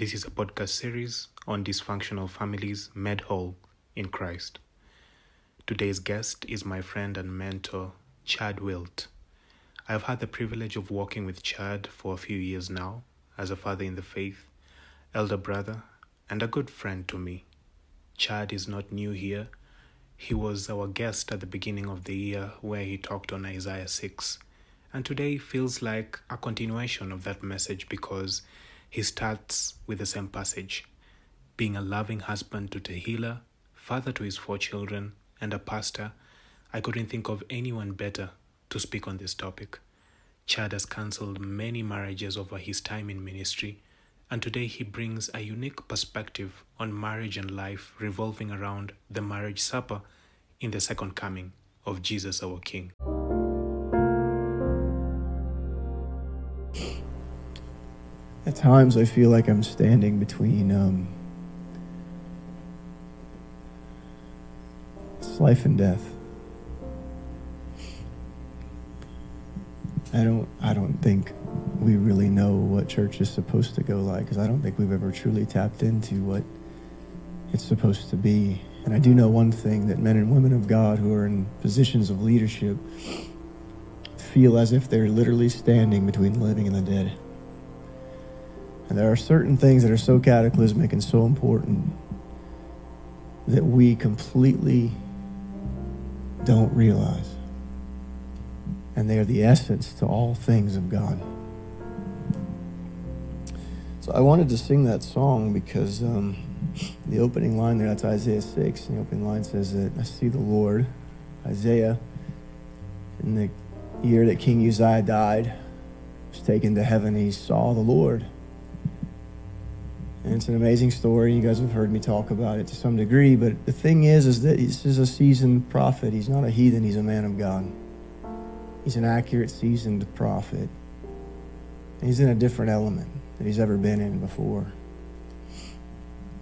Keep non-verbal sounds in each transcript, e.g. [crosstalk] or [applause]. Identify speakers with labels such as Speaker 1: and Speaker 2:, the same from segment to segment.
Speaker 1: This is a podcast series on dysfunctional families made whole in Christ. Today's guest is my friend and mentor, Chad Wilt. I've had the privilege of working with Chad for a few years now as a father in the faith, elder brother, and a good friend to me. Chad is not new here. He was our guest at the beginning of the year where he talked on Isaiah 6. And today feels like a continuation of that message because he starts with the same passage being a loving husband to Tehillah, father to his four children, and a pastor. I couldn't think of anyone better to speak on this topic. Chad has counseled many marriages over his time in ministry, and today he brings a unique perspective on marriage and life revolving around the marriage supper in the second coming of Jesus our King.
Speaker 2: At times, I feel like I'm standing between um, it's life and death. I don't. I don't think we really know what church is supposed to go like because I don't think we've ever truly tapped into what it's supposed to be. And I do know one thing that men and women of God who are in positions of leadership feel as if they're literally standing between the living and the dead. And there are certain things that are so cataclysmic and so important that we completely don't realize. And they are the essence to all things of God. So I wanted to sing that song because um, the opening line there, that's Isaiah 6. And the opening line says that I see the Lord, Isaiah, in the year that King Uzziah died, was taken to heaven. He saw the Lord. And it's an amazing story. You guys have heard me talk about it to some degree. But the thing is, is that this is a seasoned prophet. He's not a heathen. He's a man of God. He's an accurate, seasoned prophet. He's in a different element that he's ever been in before.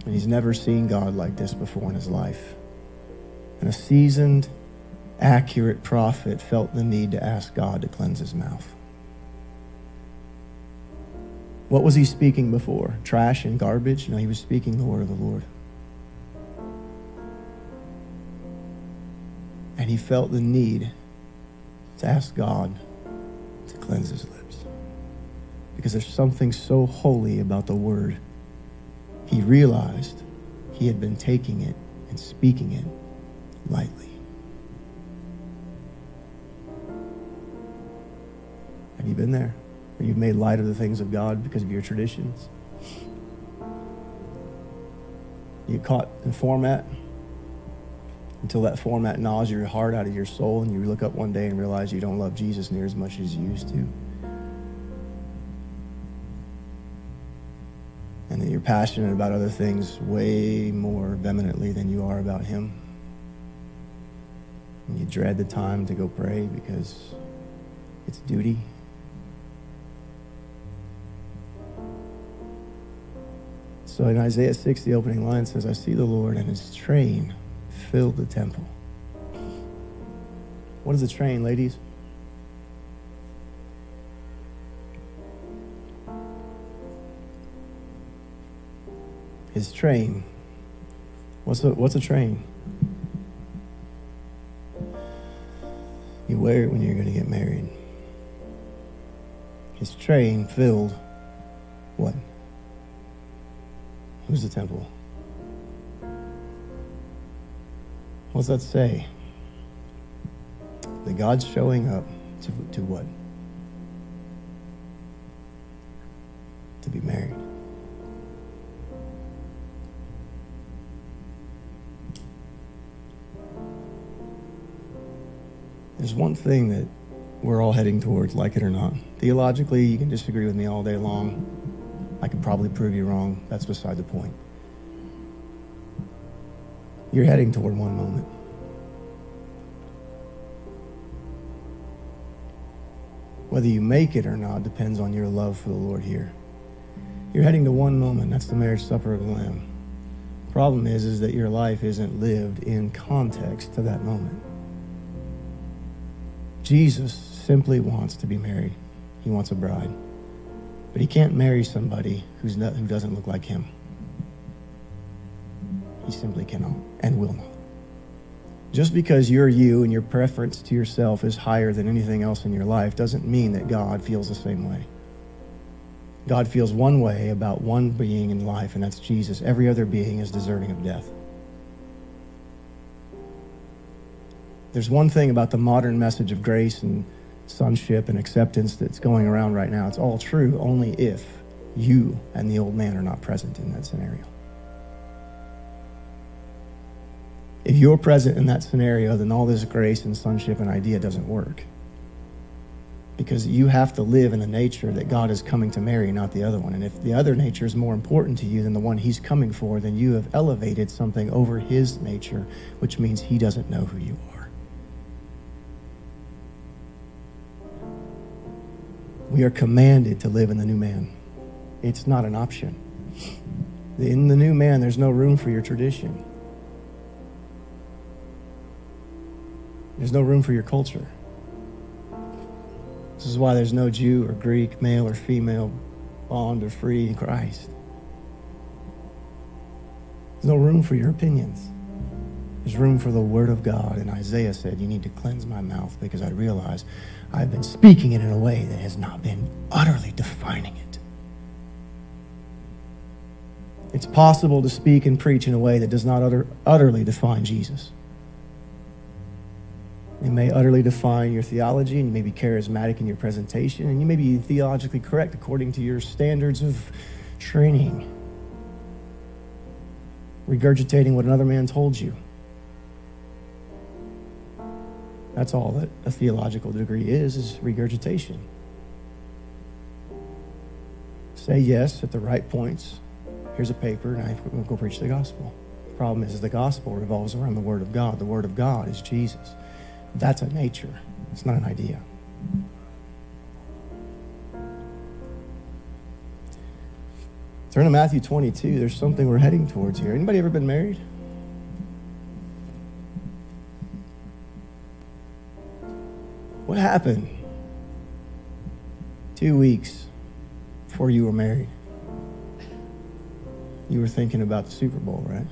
Speaker 2: And he's never seen God like this before in his life. And a seasoned, accurate prophet felt the need to ask God to cleanse his mouth. What was he speaking before? Trash and garbage? No, he was speaking the word of the Lord. And he felt the need to ask God to cleanse his lips. Because there's something so holy about the word. He realized he had been taking it and speaking it lightly. Have you been there? Where you've made light of the things of God because of your traditions? You caught in format until that format gnaws your heart out of your soul, and you look up one day and realize you don't love Jesus near as much as you used to. And that you're passionate about other things way more vehemently than you are about Him. And you dread the time to go pray because it's duty. So in Isaiah 6, the opening line says, I see the Lord and his train filled the temple. What is a train, ladies? His train. What's a, what's a train? You wear it when you're going to get married. His train filled what? Who's the temple? What's that say? That God's showing up to, to what? To be married. There's one thing that we're all heading towards, like it or not. Theologically, you can disagree with me all day long. I could probably prove you wrong. That's beside the point. You're heading toward one moment. Whether you make it or not depends on your love for the Lord here. You're heading to one moment. That's the marriage supper of the Lamb. Problem is, is that your life isn't lived in context to that moment. Jesus simply wants to be married. He wants a bride. But he can't marry somebody who's not, who doesn't look like him. He simply cannot and will not. Just because you're you and your preference to yourself is higher than anything else in your life doesn't mean that God feels the same way. God feels one way about one being in life, and that's Jesus. Every other being is deserving of death. There's one thing about the modern message of grace and sonship and acceptance that's going around right now. It's all true only if you and the old man are not present in that scenario. If you're present in that scenario, then all this grace and sonship and idea doesn't work because you have to live in the nature that God is coming to marry, not the other one. And if the other nature is more important to you than the one He's coming for, then you have elevated something over His nature, which means He doesn't know who you are. We are commanded to live in the new man, it's not an option. In the new man, there's no room for your tradition. There's no room for your culture. This is why there's no Jew or Greek, male or female, bond or free in Christ. There's no room for your opinions. There's room for the Word of God. And Isaiah said, You need to cleanse my mouth because I realize I've been speaking it in a way that has not been utterly defining it. It's possible to speak and preach in a way that does not utter, utterly define Jesus. It may utterly define your theology, and you may be charismatic in your presentation, and you may be theologically correct according to your standards of training, regurgitating what another man told you. That's all that a theological degree is, is regurgitation. Say yes at the right points. Here's a paper, and I will go preach the gospel. The problem is, is the gospel revolves around the Word of God. The Word of God is Jesus. That's a nature. It's not an idea. Turn to Matthew 22. There's something we're heading towards here. Anybody ever been married? Happened two weeks before you were married? You were thinking about the Super Bowl, right?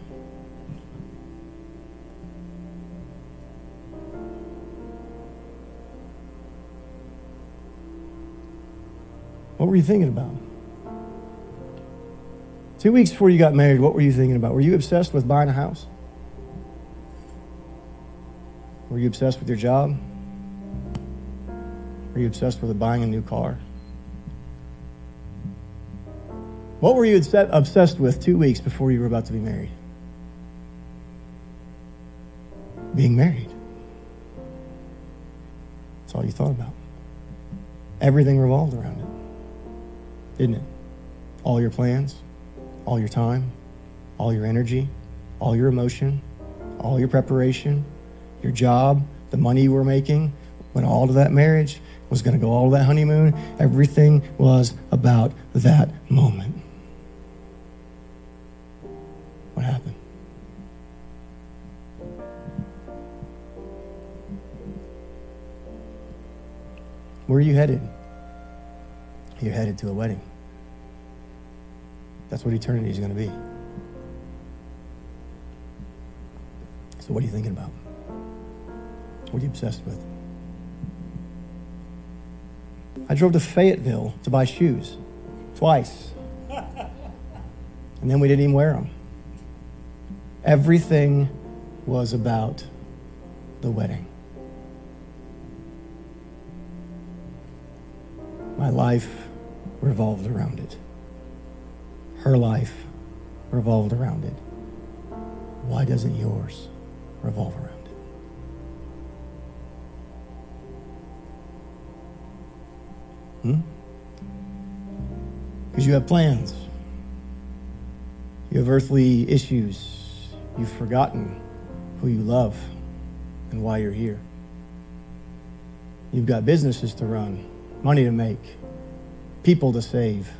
Speaker 2: What were you thinking about? Two weeks before you got married, what were you thinking about? Were you obsessed with buying a house? Were you obsessed with your job? Were you obsessed with buying a new car? What were you obsessed with two weeks before you were about to be married? Being married. That's all you thought about. Everything revolved around it didn't it? All your plans, all your time, all your energy, all your emotion, all your preparation, your job, the money you were making, went all to that marriage, was going to go all that honeymoon. Everything was about that moment. What happened? Where are you headed? You're headed to a wedding. That's what eternity is going to be. So, what are you thinking about? What are you obsessed with? I drove to Fayetteville to buy shoes twice. And then we didn't even wear them. Everything was about the wedding. My life revolved around it. Her life revolved around it. Why doesn't yours revolve around it? Hmm? Because you have plans. You have earthly issues. You've forgotten who you love and why you're here. You've got businesses to run, money to make, people to save.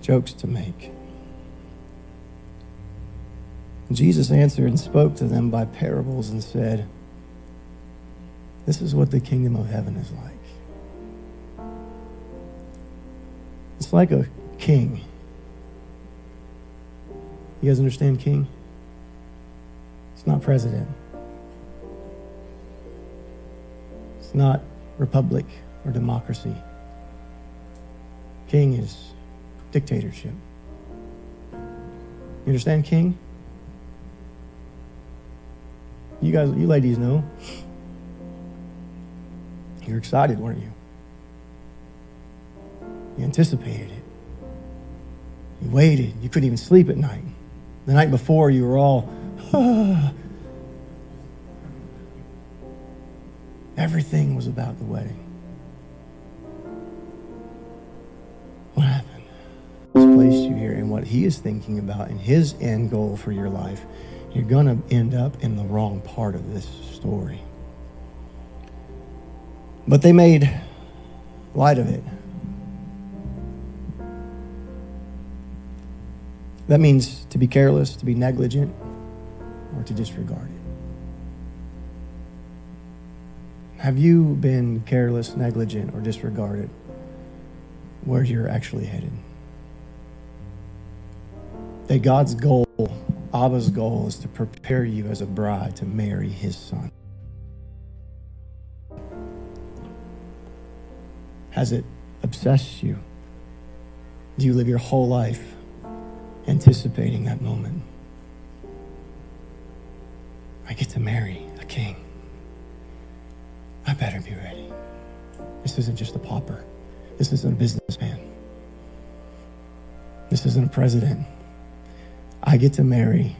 Speaker 2: Jokes to make. Jesus answered and spoke to them by parables and said, This is what the kingdom of heaven is like. It's like a king. You guys understand king? It's not president. It's not republic or democracy. King is dictatorship. You understand king? You guys, you ladies know. You're excited, weren't you? You anticipated it. You waited. You couldn't even sleep at night. The night before, you were all, ah. [sighs] Everything was about the wedding. What happened? He's placed you here, and what he is thinking about and his end goal for your life, you're going to end up in the wrong part of this story. But they made light of it. That means to be careless, to be negligent, or to disregard it. Have you been careless, negligent, or disregarded where you're actually headed? That God's goal, Abba's goal, is to prepare you as a bride to marry his son. Has it obsessed you? Do you live your whole life anticipating that moment? I get to marry a king. I better be ready. This isn't just a pauper. This isn't a businessman. This isn't a president. I get to marry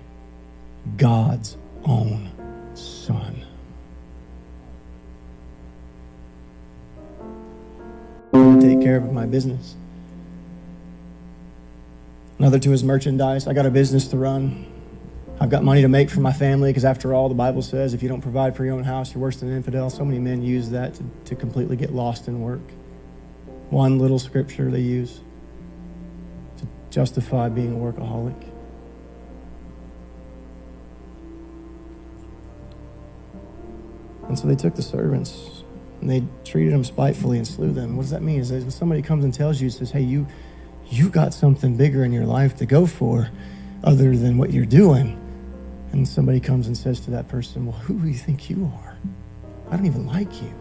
Speaker 2: God's own son. Care of my business. Another to his merchandise. I got a business to run. I've got money to make for my family because, after all, the Bible says if you don't provide for your own house, you're worse than an infidel. So many men use that to, to completely get lost in work. One little scripture they use to justify being a workaholic. And so they took the servants and they treated them spitefully and slew them. What does that mean? Is that when somebody comes and tells you, says, "Hey, you, you got something bigger in your life to go for, other than what you're doing," and somebody comes and says to that person, "Well, who do you think you are? I don't even like you.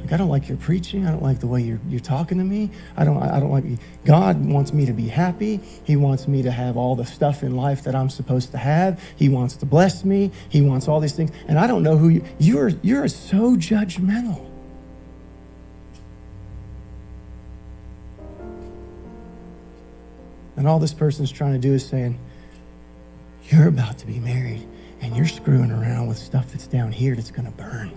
Speaker 2: Like I don't like your preaching. I don't like the way you're you're talking to me. I don't I don't like you. God wants me to be happy. He wants me to have all the stuff in life that I'm supposed to have. He wants to bless me. He wants all these things. And I don't know who you you're you're so judgmental. And all this person's trying to do is saying, You're about to be married and you're screwing around with stuff that's down here that's going to burn.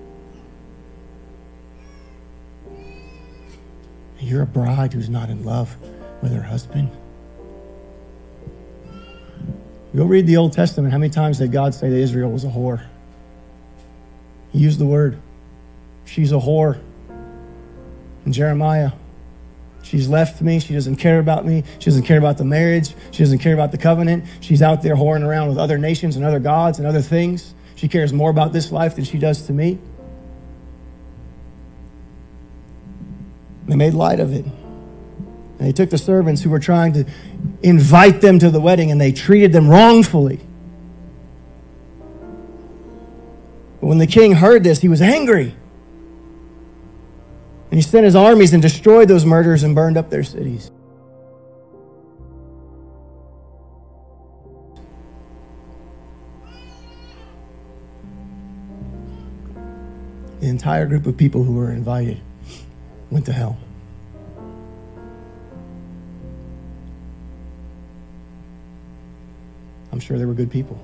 Speaker 2: You're a bride who's not in love with her husband. Go read the Old Testament. How many times did God say that Israel was a whore? He used the word. She's a whore. In Jeremiah, she's left me. She doesn't care about me. She doesn't care about the marriage. She doesn't care about the covenant. She's out there whoring around with other nations and other gods and other things. She cares more about this life than she does to me. They made light of it. And they took the servants who were trying to invite them to the wedding and they treated them wrongfully. But when the king heard this, he was angry. And he sent his armies and destroyed those murderers and burned up their cities. The entire group of people who were invited went to hell. I'm sure they were good people.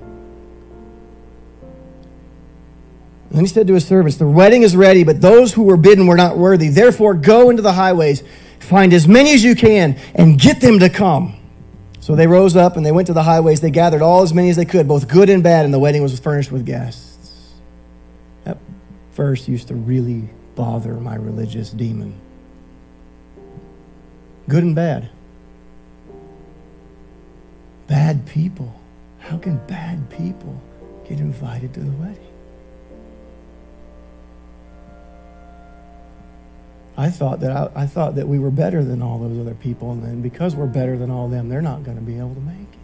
Speaker 2: And then he said to his servants, The wedding is ready, but those who were bidden were not worthy. Therefore, go into the highways, find as many as you can, and get them to come. So they rose up and they went to the highways. They gathered all as many as they could, both good and bad, and the wedding was furnished with guests. That verse used to really bother my religious demon. Good and bad. Bad people. How can bad people get invited to the wedding? I thought that I, I thought that we were better than all those other people, and then because we're better than all them, they're not going to be able to make it.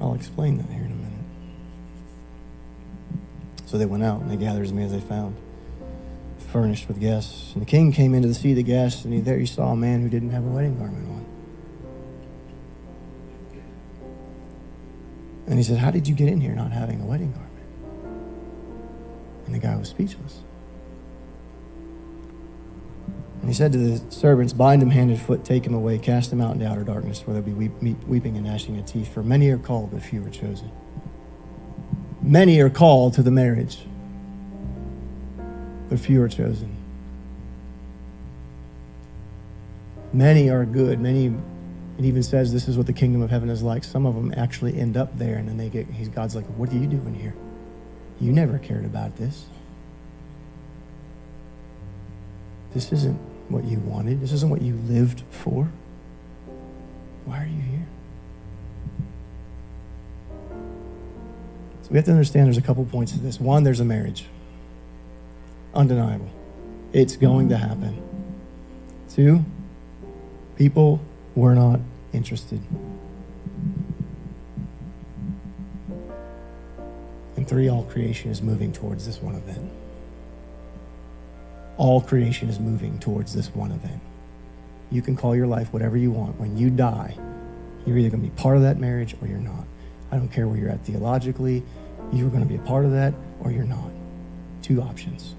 Speaker 2: I'll explain that here. So they went out and they gathered as many as they found, furnished with guests. And the king came in to see the guests, and he, there he saw a man who didn't have a wedding garment on. And he said, How did you get in here not having a wedding garment? And the guy was speechless. And he said to the servants, Bind him hand and foot, take him away, cast him out into outer darkness, where there will be weep, weeping and gnashing of teeth. For many are called, but few are chosen. Many are called to the marriage, but few are chosen. Many are good. Many, it even says this is what the kingdom of heaven is like. Some of them actually end up there, and then they get, he's, God's like, What are you doing here? You never cared about this. This isn't what you wanted. This isn't what you lived for. Why are you here? So we have to understand there's a couple points to this. One, there's a marriage. Undeniable. It's going to happen. Two, people were not interested. And three, all creation is moving towards this one event. All creation is moving towards this one event. You can call your life whatever you want. When you die, you're either going to be part of that marriage or you're not. I don't care where you're at theologically, you're going to be a part of that or you're not. Two options.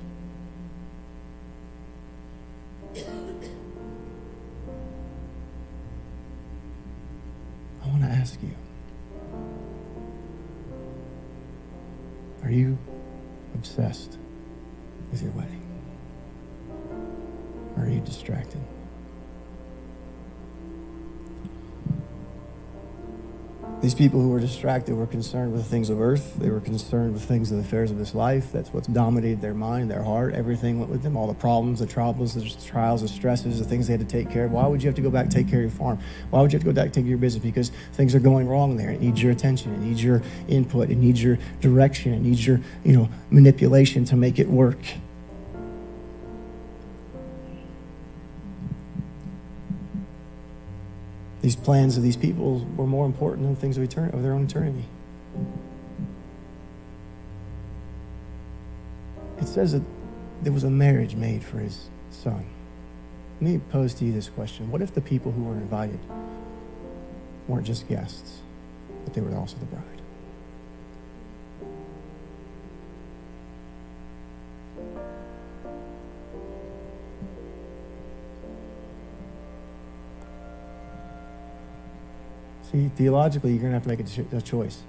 Speaker 2: People who were distracted were concerned with the things of earth. They were concerned with things of the affairs of this life. That's what's dominated their mind, their heart. Everything went with them. All the problems, the troubles, the trials, the stresses, the things they had to take care of. Why would you have to go back and take care of your farm? Why would you have to go back and take care of your business? Because things are going wrong there. It needs your attention. It needs your input. It needs your direction. It needs your, you know, manipulation to make it work. These plans of these people were more important than things of, of their own eternity. It says that there was a marriage made for his son. Let me pose to you this question What if the people who were invited weren't just guests, but they were also the bride? See, theologically, you're going to have to make a, cho- a choice.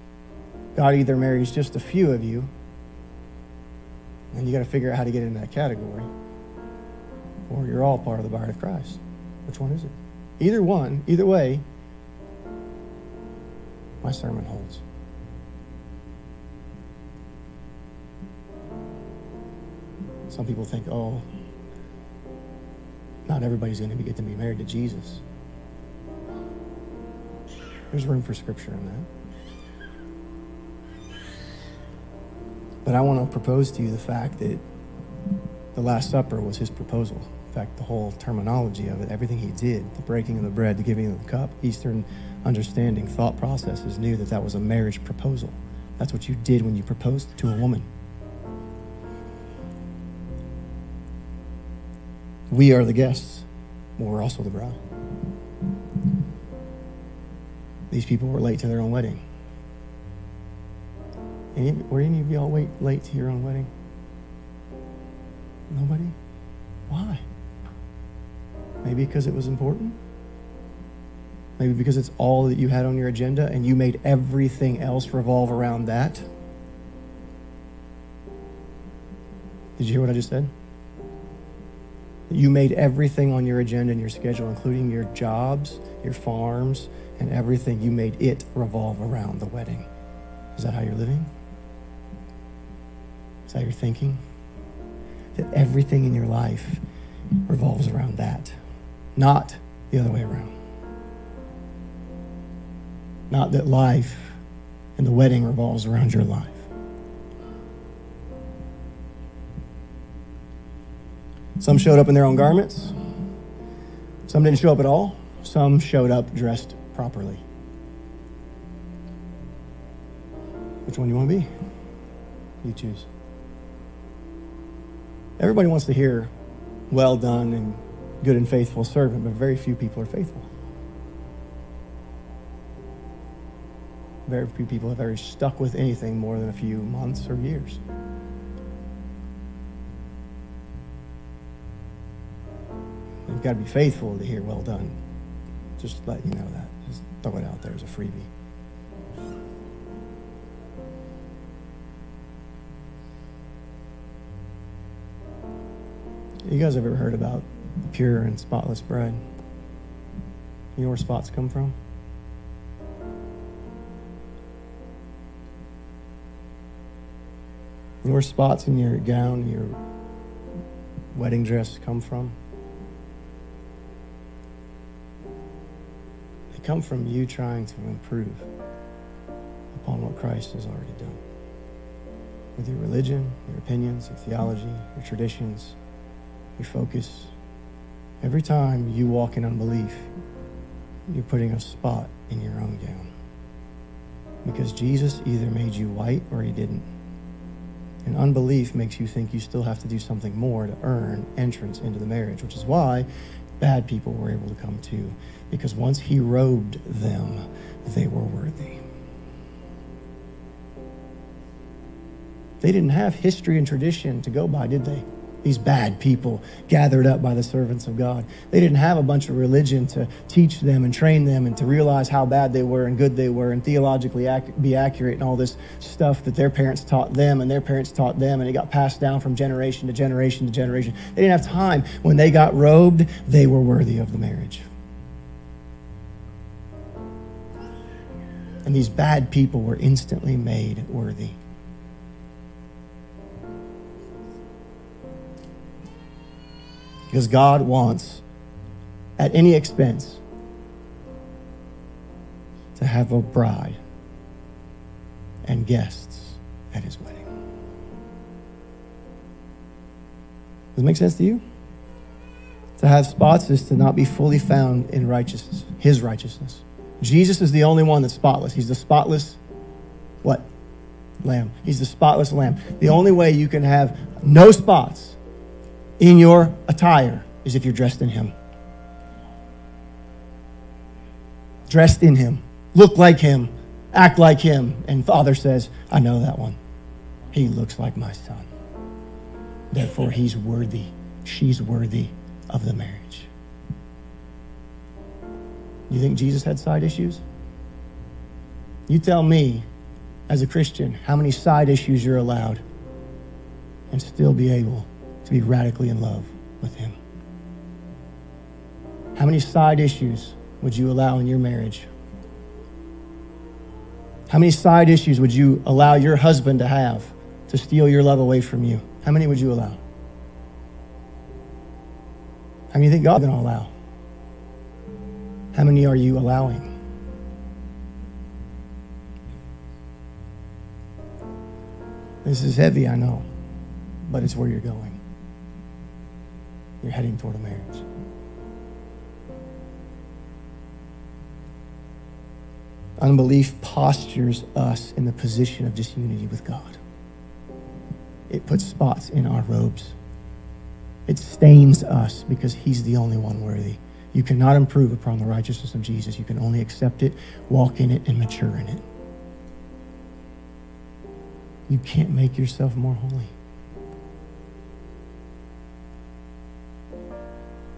Speaker 2: God either marries just a few of you, and you got to figure out how to get in that category, or you're all part of the bride of Christ. Which one is it? Either one, either way, my sermon holds. Some people think, oh, not everybody's going to get to be married to Jesus. There's room for scripture in that. But I want to propose to you the fact that the Last Supper was his proposal. In fact, the whole terminology of it, everything he did, the breaking of the bread, the giving of the cup, Eastern understanding, thought processes knew that that was a marriage proposal. That's what you did when you proposed to a woman. We are the guests, but we're also the bride. These people were late to their own wedding. Any, were any of y'all wait late to your own wedding? Nobody? Why? Maybe because it was important? Maybe because it's all that you had on your agenda and you made everything else revolve around that? Did you hear what I just said? You made everything on your agenda and your schedule, including your jobs, your farms, and everything, you made it revolve around the wedding. Is that how you're living? Is that how you're thinking? That everything in your life revolves around that, not the other way around. Not that life and the wedding revolves around your life. Some showed up in their own garments. Some didn't show up at all. Some showed up dressed properly. Which one do you want to be? You choose. Everybody wants to hear, well done and good and faithful servant, but very few people are faithful. Very few people have ever stuck with anything more than a few months or years. You've got to be faithful to hear well done. Just let you know that. Just throw it out there as a freebie. You guys ever heard about pure and spotless bread? You know where spots come from? You know where spots in your gown, your wedding dress come from? Come from you trying to improve upon what Christ has already done. With your religion, your opinions, your theology, your traditions, your focus. Every time you walk in unbelief, you're putting a spot in your own gown. Because Jesus either made you white or he didn't. And unbelief makes you think you still have to do something more to earn entrance into the marriage, which is why bad people were able to come too. Because once he robed them, they were worthy. They didn't have history and tradition to go by, did they? These bad people gathered up by the servants of God. They didn't have a bunch of religion to teach them and train them and to realize how bad they were and good they were and theologically ac- be accurate and all this stuff that their parents taught them and their parents taught them and it got passed down from generation to generation to generation. They didn't have time. When they got robed, they were worthy of the marriage. And these bad people were instantly made worthy. Because God wants, at any expense, to have a bride and guests at his wedding. Does it make sense to you? To have spots is to not be fully found in righteousness, his righteousness. Jesus is the only one that's spotless. He's the spotless what? Lamb. He's the spotless lamb. The only way you can have no spots in your attire is if you're dressed in Him. Dressed in Him, look like Him, act like Him. And Father says, I know that one. He looks like my son. Therefore, he's worthy. She's worthy of the marriage. You think Jesus had side issues? You tell me, as a Christian, how many side issues you're allowed and still be able to be radically in love with Him? How many side issues would you allow in your marriage? How many side issues would you allow your husband to have to steal your love away from you? How many would you allow? How many think God's going to allow? How many are you allowing? This is heavy, I know, but it's where you're going you're heading toward a marriage. Unbelief postures us in the position of disunity with God. It puts spots in our robes. It stains us because He's the only one worthy. You cannot improve upon the righteousness of Jesus. You can only accept it, walk in it, and mature in it. You can't make yourself more holy.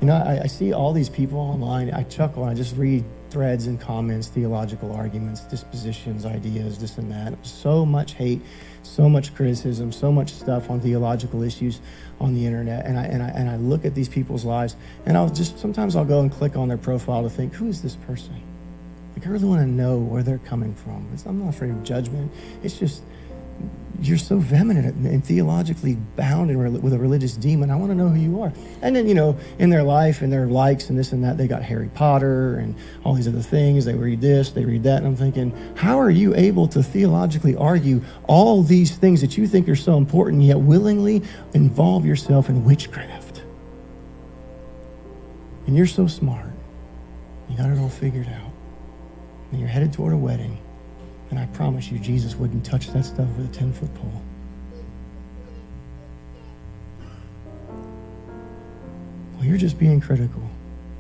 Speaker 2: You know, I, I, see all these people online. I chuckle. I just read threads and comments, theological arguments, dispositions, ideas, this and that. So much hate, so much criticism, so much stuff on theological issues on the internet. And I, and I, and I look at these people's lives, and I'll just sometimes I'll go and click on their profile to think, who is this person? Like, I really want to know where they're coming from. It's, I'm not afraid of judgment. It's just you're so feminine and theologically bound with a religious demon. I want to know who you are. And then, you know, in their life and their likes and this and that, they got Harry Potter and all these other things. They read this, they read that. And I'm thinking, how are you able to theologically argue all these things that you think are so important, yet willingly involve yourself in witchcraft? and you're so smart, you got it all figured out, and you're headed toward a wedding, and I promise you, Jesus wouldn't touch that stuff with a 10 foot pole. Well, you're just being critical.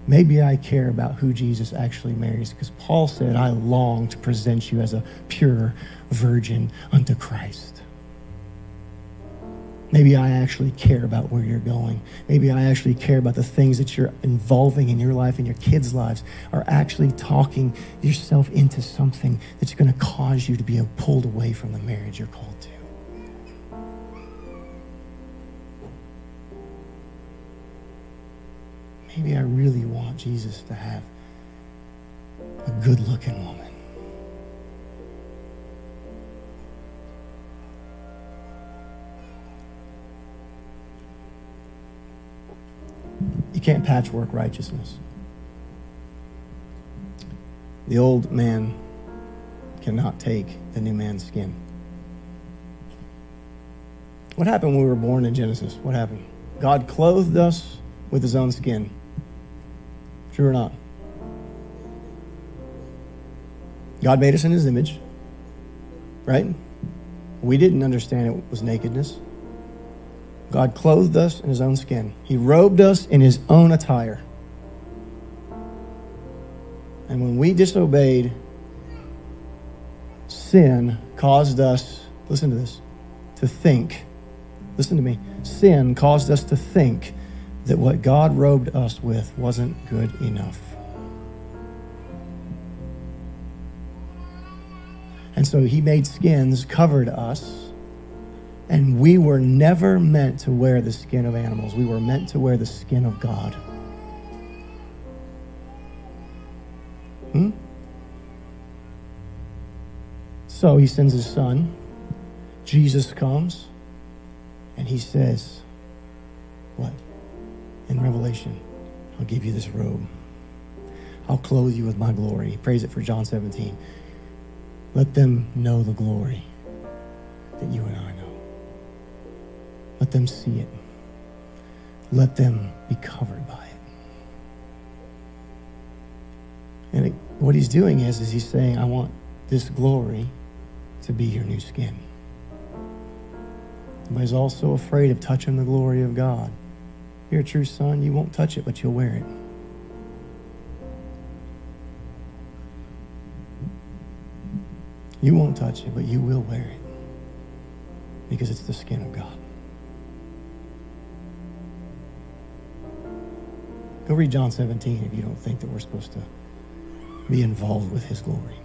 Speaker 2: Maybe I care about who Jesus actually marries because Paul said, I long to present you as a pure virgin unto Christ. Maybe I actually care about where you're going. Maybe I actually care about the things that you're involving in your life and your kids' lives are actually talking yourself into something that's going to cause you to be pulled away from the marriage you're called to. Maybe I really want Jesus to have a good looking woman. Can't patchwork righteousness. The old man cannot take the new man's skin. What happened when we were born in Genesis? What happened? God clothed us with his own skin. True or not? God made us in his image, right? We didn't understand it was nakedness. God clothed us in his own skin, he robed us in his own attire. And when we disobeyed, sin caused us, listen to this, to think. Listen to me. Sin caused us to think that what God robed us with wasn't good enough. And so he made skins, covered us, and we were never meant to wear the skin of animals. We were meant to wear the skin of God. Hmm? So he sends his son. Jesus comes, and he says, What? in Revelation. I'll give you this robe. I'll clothe you with my glory. He prays it for John 17. Let them know the glory that you and I know. Let them see it. Let them be covered by it. And it, what he's doing is, is he's saying, I want this glory to be your new skin. But he's also afraid of touching the glory of God you're a true son, you won't touch it, but you'll wear it. You won't touch it, but you will wear it because it's the skin of God. Go read John 17 if you don't think that we're supposed to be involved with his glory.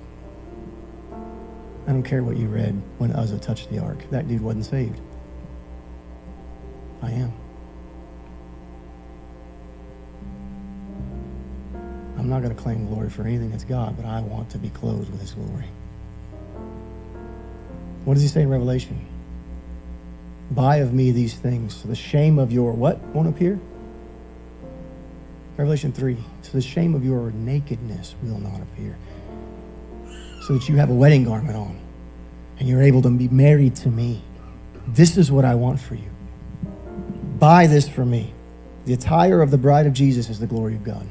Speaker 2: I don't care what you read when Uzzah touched the ark. That dude wasn't saved. I am. I'm not going to claim glory for anything that's God, but I want to be clothed with His glory. What does He say in Revelation? Buy of me these things, so the shame of your what won't appear? Revelation 3. So the shame of your nakedness will not appear. So that you have a wedding garment on and you're able to be married to me. This is what I want for you. Buy this for me. The attire of the bride of Jesus is the glory of God.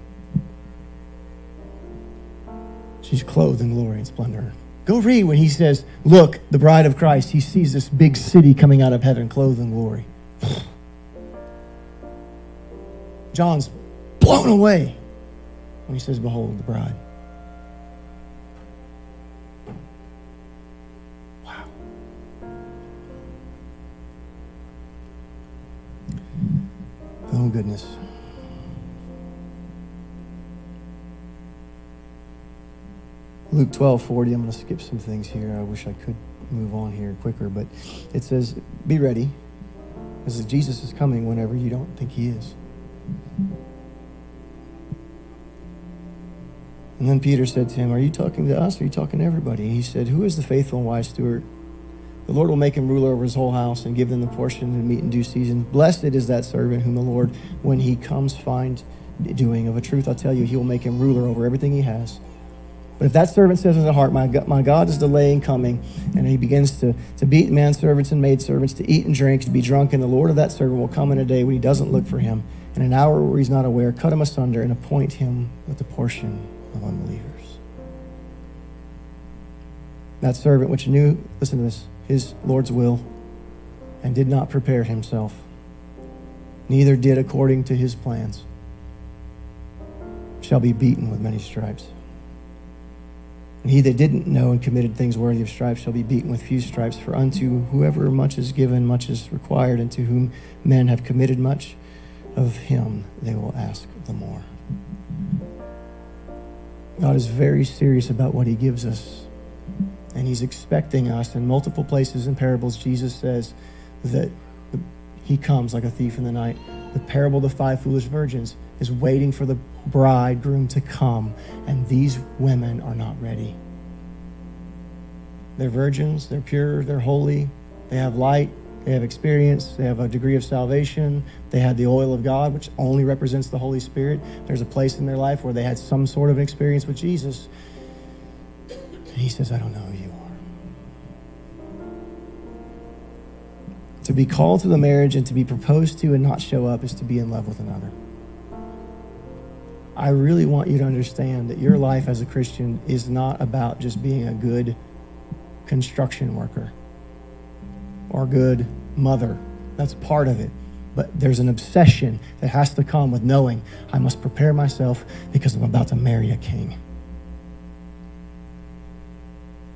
Speaker 2: She's clothed in glory and splendor. Go read when he says, Look, the bride of Christ, he sees this big city coming out of heaven, clothed in glory. [sighs] John's blown away when he says, Behold, the bride. Wow. Oh, goodness. Luke 12, 40. I'm going to skip some things here. I wish I could move on here quicker, but it says, Be ready, because Jesus is coming whenever you don't think he is. And then Peter said to him, Are you talking to us or are you talking to everybody? And he said, Who is the faithful and wise steward? The Lord will make him ruler over his whole house and give them the portion and meat in due season. Blessed is that servant whom the Lord, when he comes, find doing. Of a truth, I tell you, he will make him ruler over everything he has. But if that servant says in his heart, my God, my God is delaying coming, and he begins to, to beat manservants and maidservants, to eat and drink, to be drunk, and the Lord of that servant will come in a day when he doesn't look for him, in an hour where he's not aware, cut him asunder and appoint him with the portion of unbelievers. That servant which knew, listen to this, his Lord's will, and did not prepare himself, neither did according to his plans, shall be beaten with many stripes. And he that didn't know and committed things worthy of stripes shall be beaten with few stripes. For unto whoever much is given, much is required, and to whom men have committed much, of him they will ask the more. God is very serious about what he gives us. And he's expecting us. In multiple places in parables, Jesus says that he comes like a thief in the night. The parable of the five foolish virgins is waiting for the bridegroom to come, and these women are not ready. They're virgins, they're pure, they're holy, they have light, they have experience, they have a degree of salvation, they had the oil of God, which only represents the Holy Spirit. There's a place in their life where they had some sort of experience with Jesus. And he says, I don't know who you are. To be called to the marriage and to be proposed to and not show up is to be in love with another. I really want you to understand that your life as a Christian is not about just being a good construction worker or good mother. That's part of it. But there's an obsession that has to come with knowing I must prepare myself because I'm about to marry a king.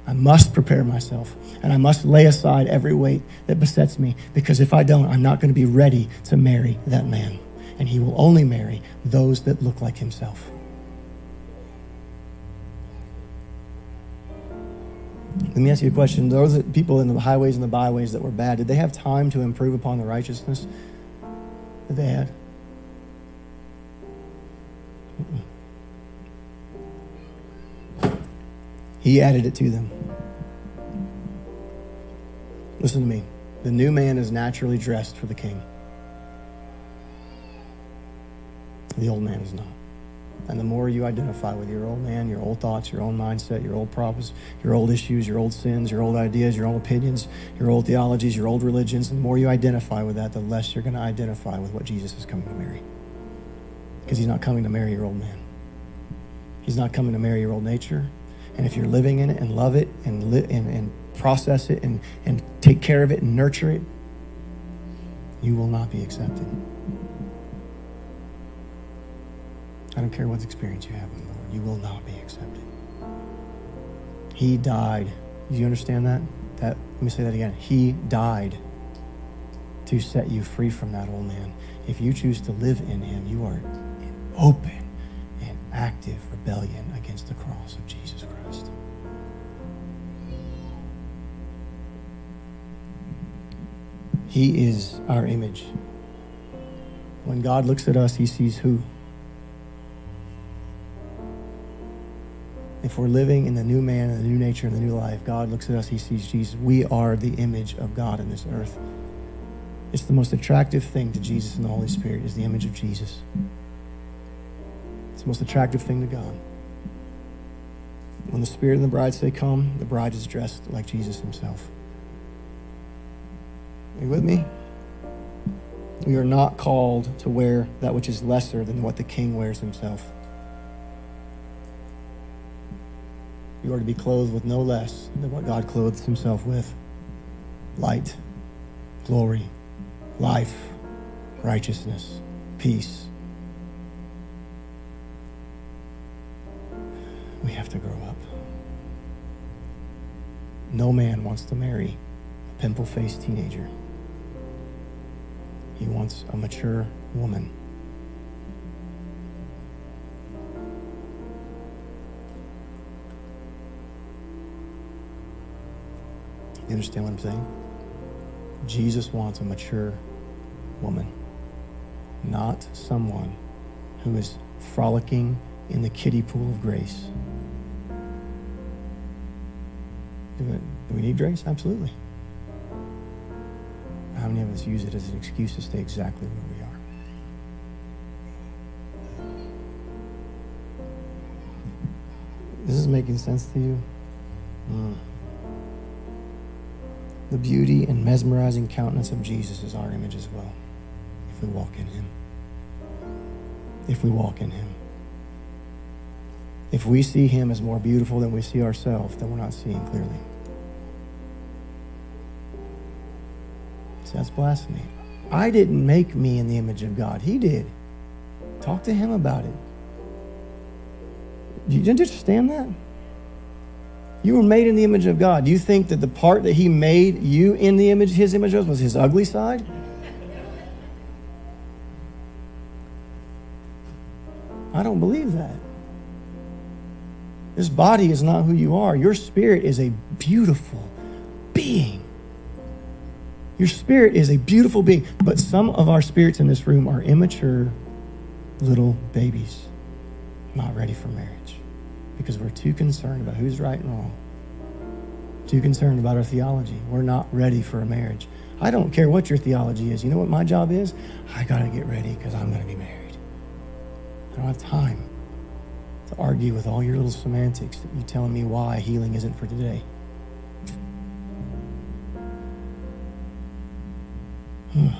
Speaker 2: I must prepare myself and I must lay aside every weight that besets me because if I don't, I'm not going to be ready to marry that man and he will only marry those that look like himself. Let me ask you a question. Those people in the highways and the byways that were bad, did they have time to improve upon the righteousness that they had? He added it to them. Listen to me. The new man is naturally dressed for the king. The old man is not. And the more you identify with your old man, your old thoughts, your own mindset, your old problems, your old issues, your old sins, your old ideas, your old opinions, your old theologies, your old religions, the more you identify with that, the less you're going to identify with what Jesus is coming to marry. Because he's not coming to marry your old man. He's not coming to marry your old nature. And if you're living in it and love it and, li- and, and process it and, and take care of it and nurture it, you will not be accepted. I don't care what experience you have with the Lord, you will not be accepted. He died. Do you understand that? That let me say that again. He died to set you free from that old man. If you choose to live in him, you are in open and active rebellion against the cross of Jesus Christ. He is our image. When God looks at us, he sees who? If we're living in the new man and the new nature and the new life, God looks at us, he sees Jesus. We are the image of God in this earth. It's the most attractive thing to Jesus and the Holy Spirit is the image of Jesus. It's the most attractive thing to God. When the Spirit and the bride say, Come, the bride is dressed like Jesus himself. Are you with me? We are not called to wear that which is lesser than what the king wears himself. You are to be clothed with no less than what God clothes himself with light, glory, life, righteousness, peace. We have to grow up. No man wants to marry a pimple faced teenager, he wants a mature woman. You understand what I'm saying? Jesus wants a mature woman, not someone who is frolicking in the kiddie pool of grace. Do, we need grace? Absolutely. How many of us use it as an excuse to stay exactly where we are? This is making sense to you? Mm. The beauty and mesmerizing countenance of Jesus is our image as well, if we walk in Him. if we walk in Him. If we see Him as more beautiful than we see ourselves, then we're not seeing clearly. See, that's blasphemy. I didn't make me in the image of God, He did. Talk to Him about it. Do you understand that? You were made in the image of God. Do you think that the part that He made you in the image, His image of, was His ugly side? I don't believe that. This body is not who you are. Your spirit is a beautiful being. Your spirit is a beautiful being. But some of our spirits in this room are immature little babies, not ready for marriage because we're too concerned about who's right and wrong, too concerned about our theology. We're not ready for a marriage. I don't care what your theology is. You know what my job is? I got to get ready because I'm going to be married. I don't have time to argue with all your little semantics that you telling me why healing isn't for today. [sighs]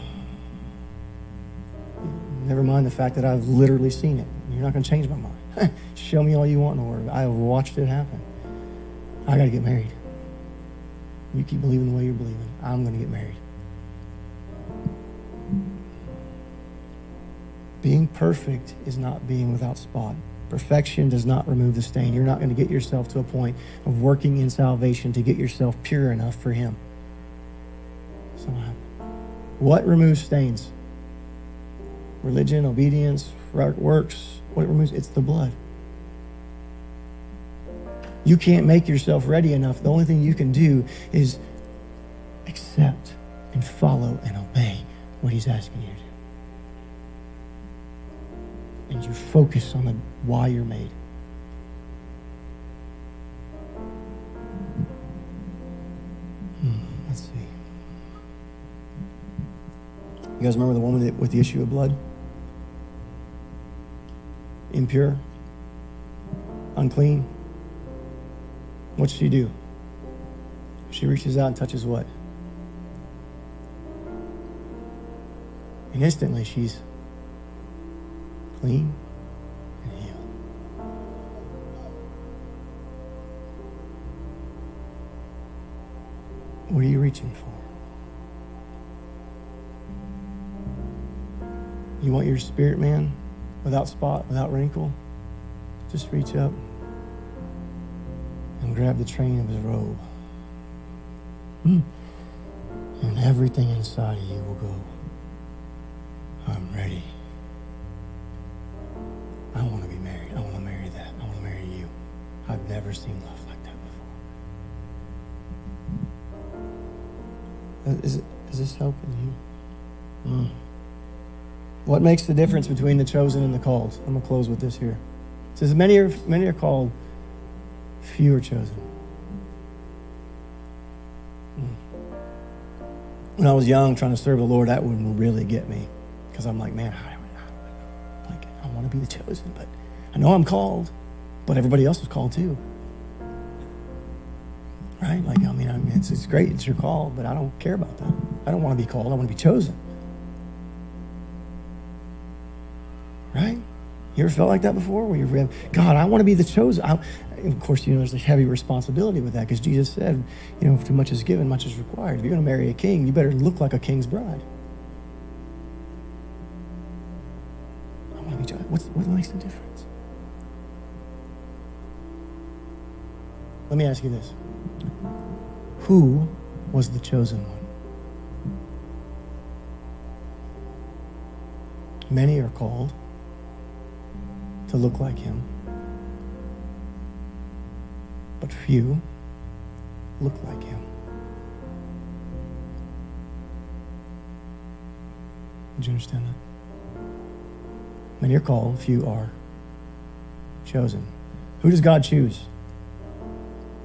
Speaker 2: Never mind the fact that I've literally seen it. You're not going to change my mind. [laughs] Show me all you want Word. I have watched it happen. I got to get married. You keep believing the way you're believing. I'm going to get married. Being perfect is not being without spot. Perfection does not remove the stain. You're not going to get yourself to a point of working in salvation to get yourself pure enough for Him. So, What removes stains? Religion, obedience, works. What it removes? It's the blood. You can't make yourself ready enough. The only thing you can do is accept and follow and obey what He's asking you to do and you focus on the why you're made. Hmm, let's see. You guys remember the woman with the issue of blood? Impure? Unclean? What's she do? She reaches out and touches what? And instantly she's clean and healed. What are you reaching for? You want your spirit man without spot, without wrinkle? Just reach up and grab the train of his robe. Mm. And everything inside of you will go, I'm ready. I want to be married. I want to marry that. I want to marry you. I've never seen love like that before. Is, it, is this helping you? Mm. What makes the difference between the chosen and the called? I'm going to close with this here. It says, Many are, many are called, few are chosen. Mm. When I was young trying to serve the Lord, that wouldn't really get me because I'm like, man, like I want to be the chosen, but I know I'm called, but everybody else is called too. Right? Like, I mean, I mean it's, it's great, it's your call, but I don't care about that. I don't want to be called, I want to be chosen. Right? You ever felt like that before? Where you've God, I want to be the chosen. I, of course, you know, there's a heavy responsibility with that because Jesus said, you know, if too much is given, much is required. If you're going to marry a king, you better look like a king's bride. I want to be chosen. What's, what makes the difference? Let me ask you this Who was the chosen one? Many are called to look like him, but few look like him. Do you understand that? Many are called, few are chosen. Who does God choose?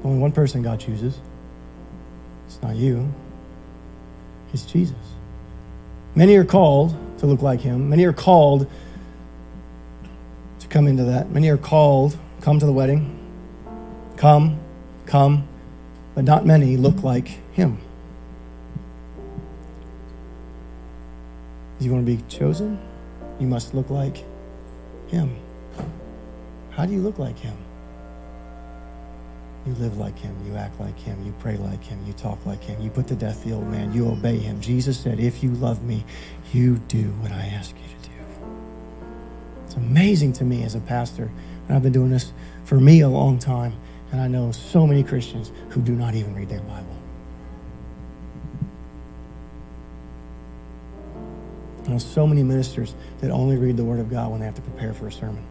Speaker 2: Only one person God chooses. It's not you, it's Jesus. Many are called to look like him. Many are called come into that. Many are called, come to the wedding. Come, come, but not many look like him. You want to be chosen? You must look like Him. How do you look like Him? You live like Him. You act like Him. You pray like Him. You talk like Him. You put to death the old man. You obey Him. Jesus said, If you love me, you do what I ask you to do. Amazing to me as a pastor. And I've been doing this for me a long time. And I know so many Christians who do not even read their Bible. I know so many ministers that only read the Word of God when they have to prepare for a sermon.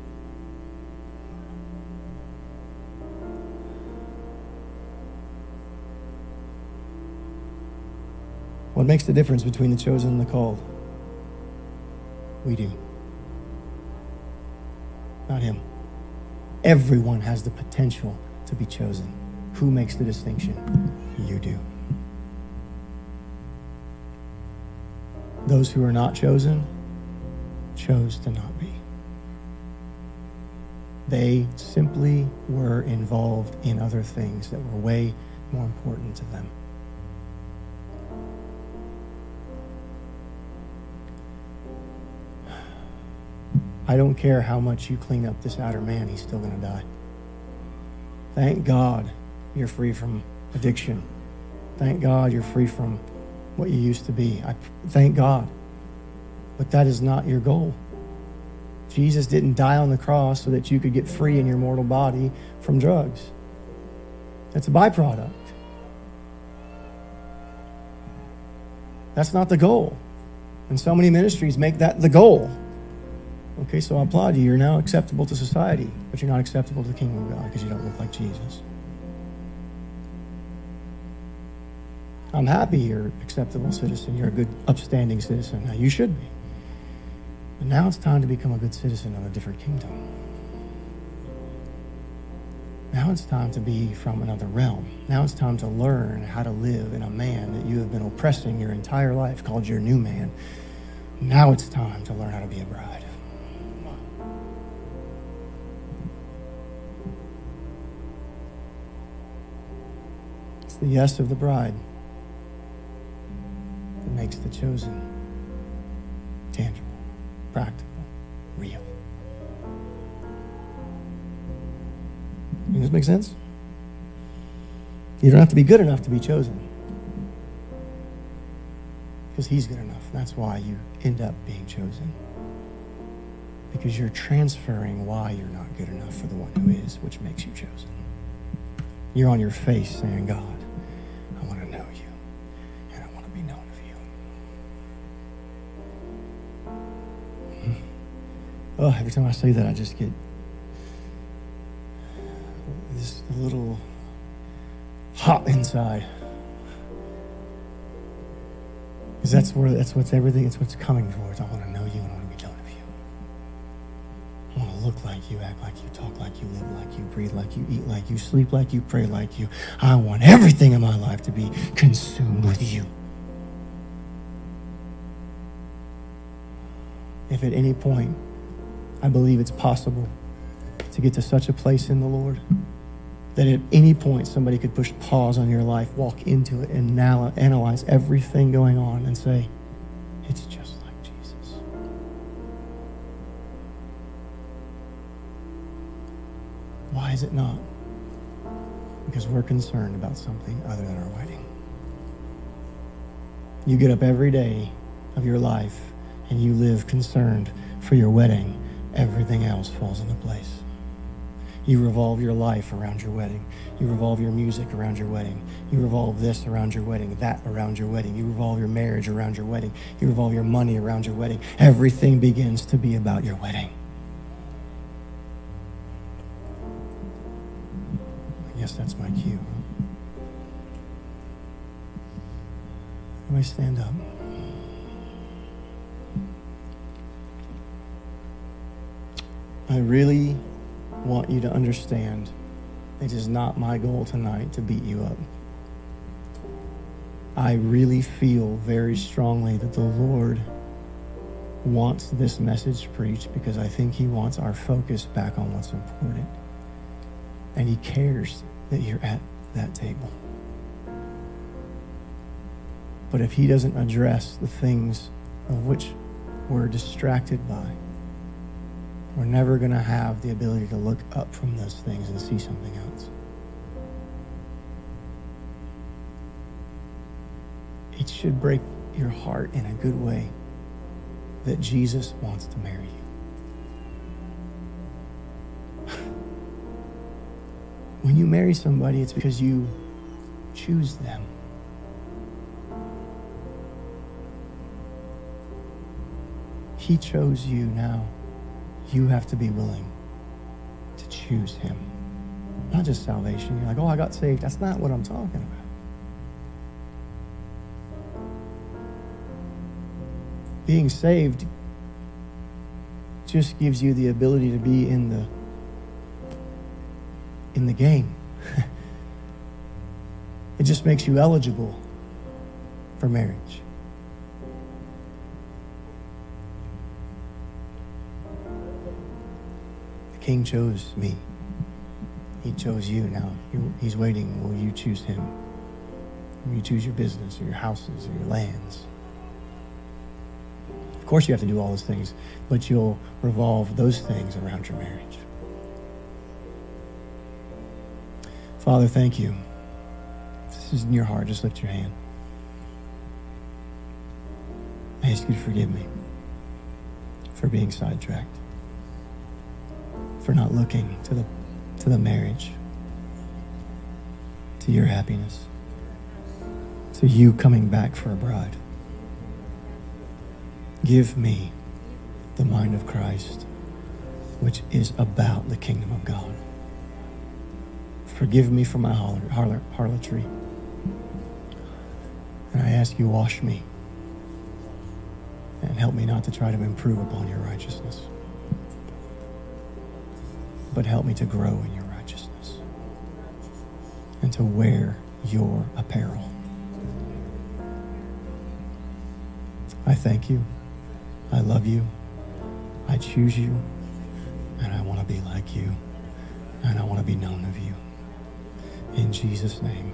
Speaker 2: What makes the difference between the chosen and the called? We do. Not him. Everyone has the potential to be chosen. Who makes the distinction? You do. Those who are not chosen chose to not be. They simply were involved in other things that were way more important to them. I don't care how much you clean up this outer man, he's still going to die. Thank God you're free from addiction. Thank God you're free from what you used to be. I thank God. But that is not your goal. Jesus didn't die on the cross so that you could get free in your mortal body from drugs. That's a byproduct. That's not the goal. And so many ministries make that the goal. Okay, so I applaud you. You're now acceptable to society, but you're not acceptable to the kingdom of God because you don't look like Jesus. I'm happy you're acceptable citizen. You're a good, upstanding citizen. Now, you should be. But now it's time to become a good citizen of a different kingdom. Now it's time to be from another realm. Now it's time to learn how to live in a man that you have been oppressing your entire life, called your new man. Now it's time to learn how to be a bride. It's the yes of the bride that makes the chosen tangible, practical, real. Does this make sense? You don't have to be good enough to be chosen. Because he's good enough. That's why you end up being chosen. Because you're transferring why you're not good enough for the one who is, which makes you chosen. You're on your face saying, God, Oh, every time I say that, I just get this little hot inside. Because that's where that's what's everything, it's what's coming towards. I want to know you and I want to be known of you. I want to look like you, act like you, talk like you, live like you, breathe like you, eat like you, sleep like you, pray like you. I want everything in my life to be consumed with you. If at any point I believe it's possible to get to such a place in the Lord that at any point somebody could push pause on your life, walk into it, and now analyze everything going on and say, it's just like Jesus. Why is it not? Because we're concerned about something other than our wedding. You get up every day of your life and you live concerned for your wedding, everything else falls into place. You revolve your life around your wedding. You revolve your music around your wedding. You revolve this around your wedding, that around your wedding. You revolve your marriage around your wedding. You revolve your money around your wedding. Everything begins to be about your wedding. I guess that's my cue. Me stand up. I really want you to understand it is not my goal tonight to beat you up. I really feel very strongly that the Lord wants this message preached because I think He wants our focus back on what's important. And He cares that you're at that table. But if He doesn't address the things of which we're distracted by, we're never going to have the ability to look up from those things and see something else. It should break your heart in a good way that Jesus wants to marry you. [sighs] when you marry somebody, it's because you choose them. He chose you now. You have to be willing to choose Him. Not just salvation. You're like, oh, I got saved. That's not what I'm talking about. Being saved just gives you the ability to be in the in the game. [laughs] it just makes you eligible for marriage. King chose me. He chose you. Now he's waiting. Will you choose him? Will you choose your business or your houses or your lands? Of course, you have to do all those things, but you'll revolve those things around your marriage. Father, thank you. If this is in your heart, just lift your hand. I ask you to forgive me for being sidetracked for not looking to the, to the marriage, to your happiness, to you coming back for a bride. Give me the mind of Christ, which is about the kingdom of God. Forgive me for my harlotry. And I ask you, wash me and help me not to try to improve upon your righteousness but help me to grow in your righteousness and to wear your apparel. I thank you. I love you. I choose you. And I want to be like you. And I want to be known of you. In Jesus' name.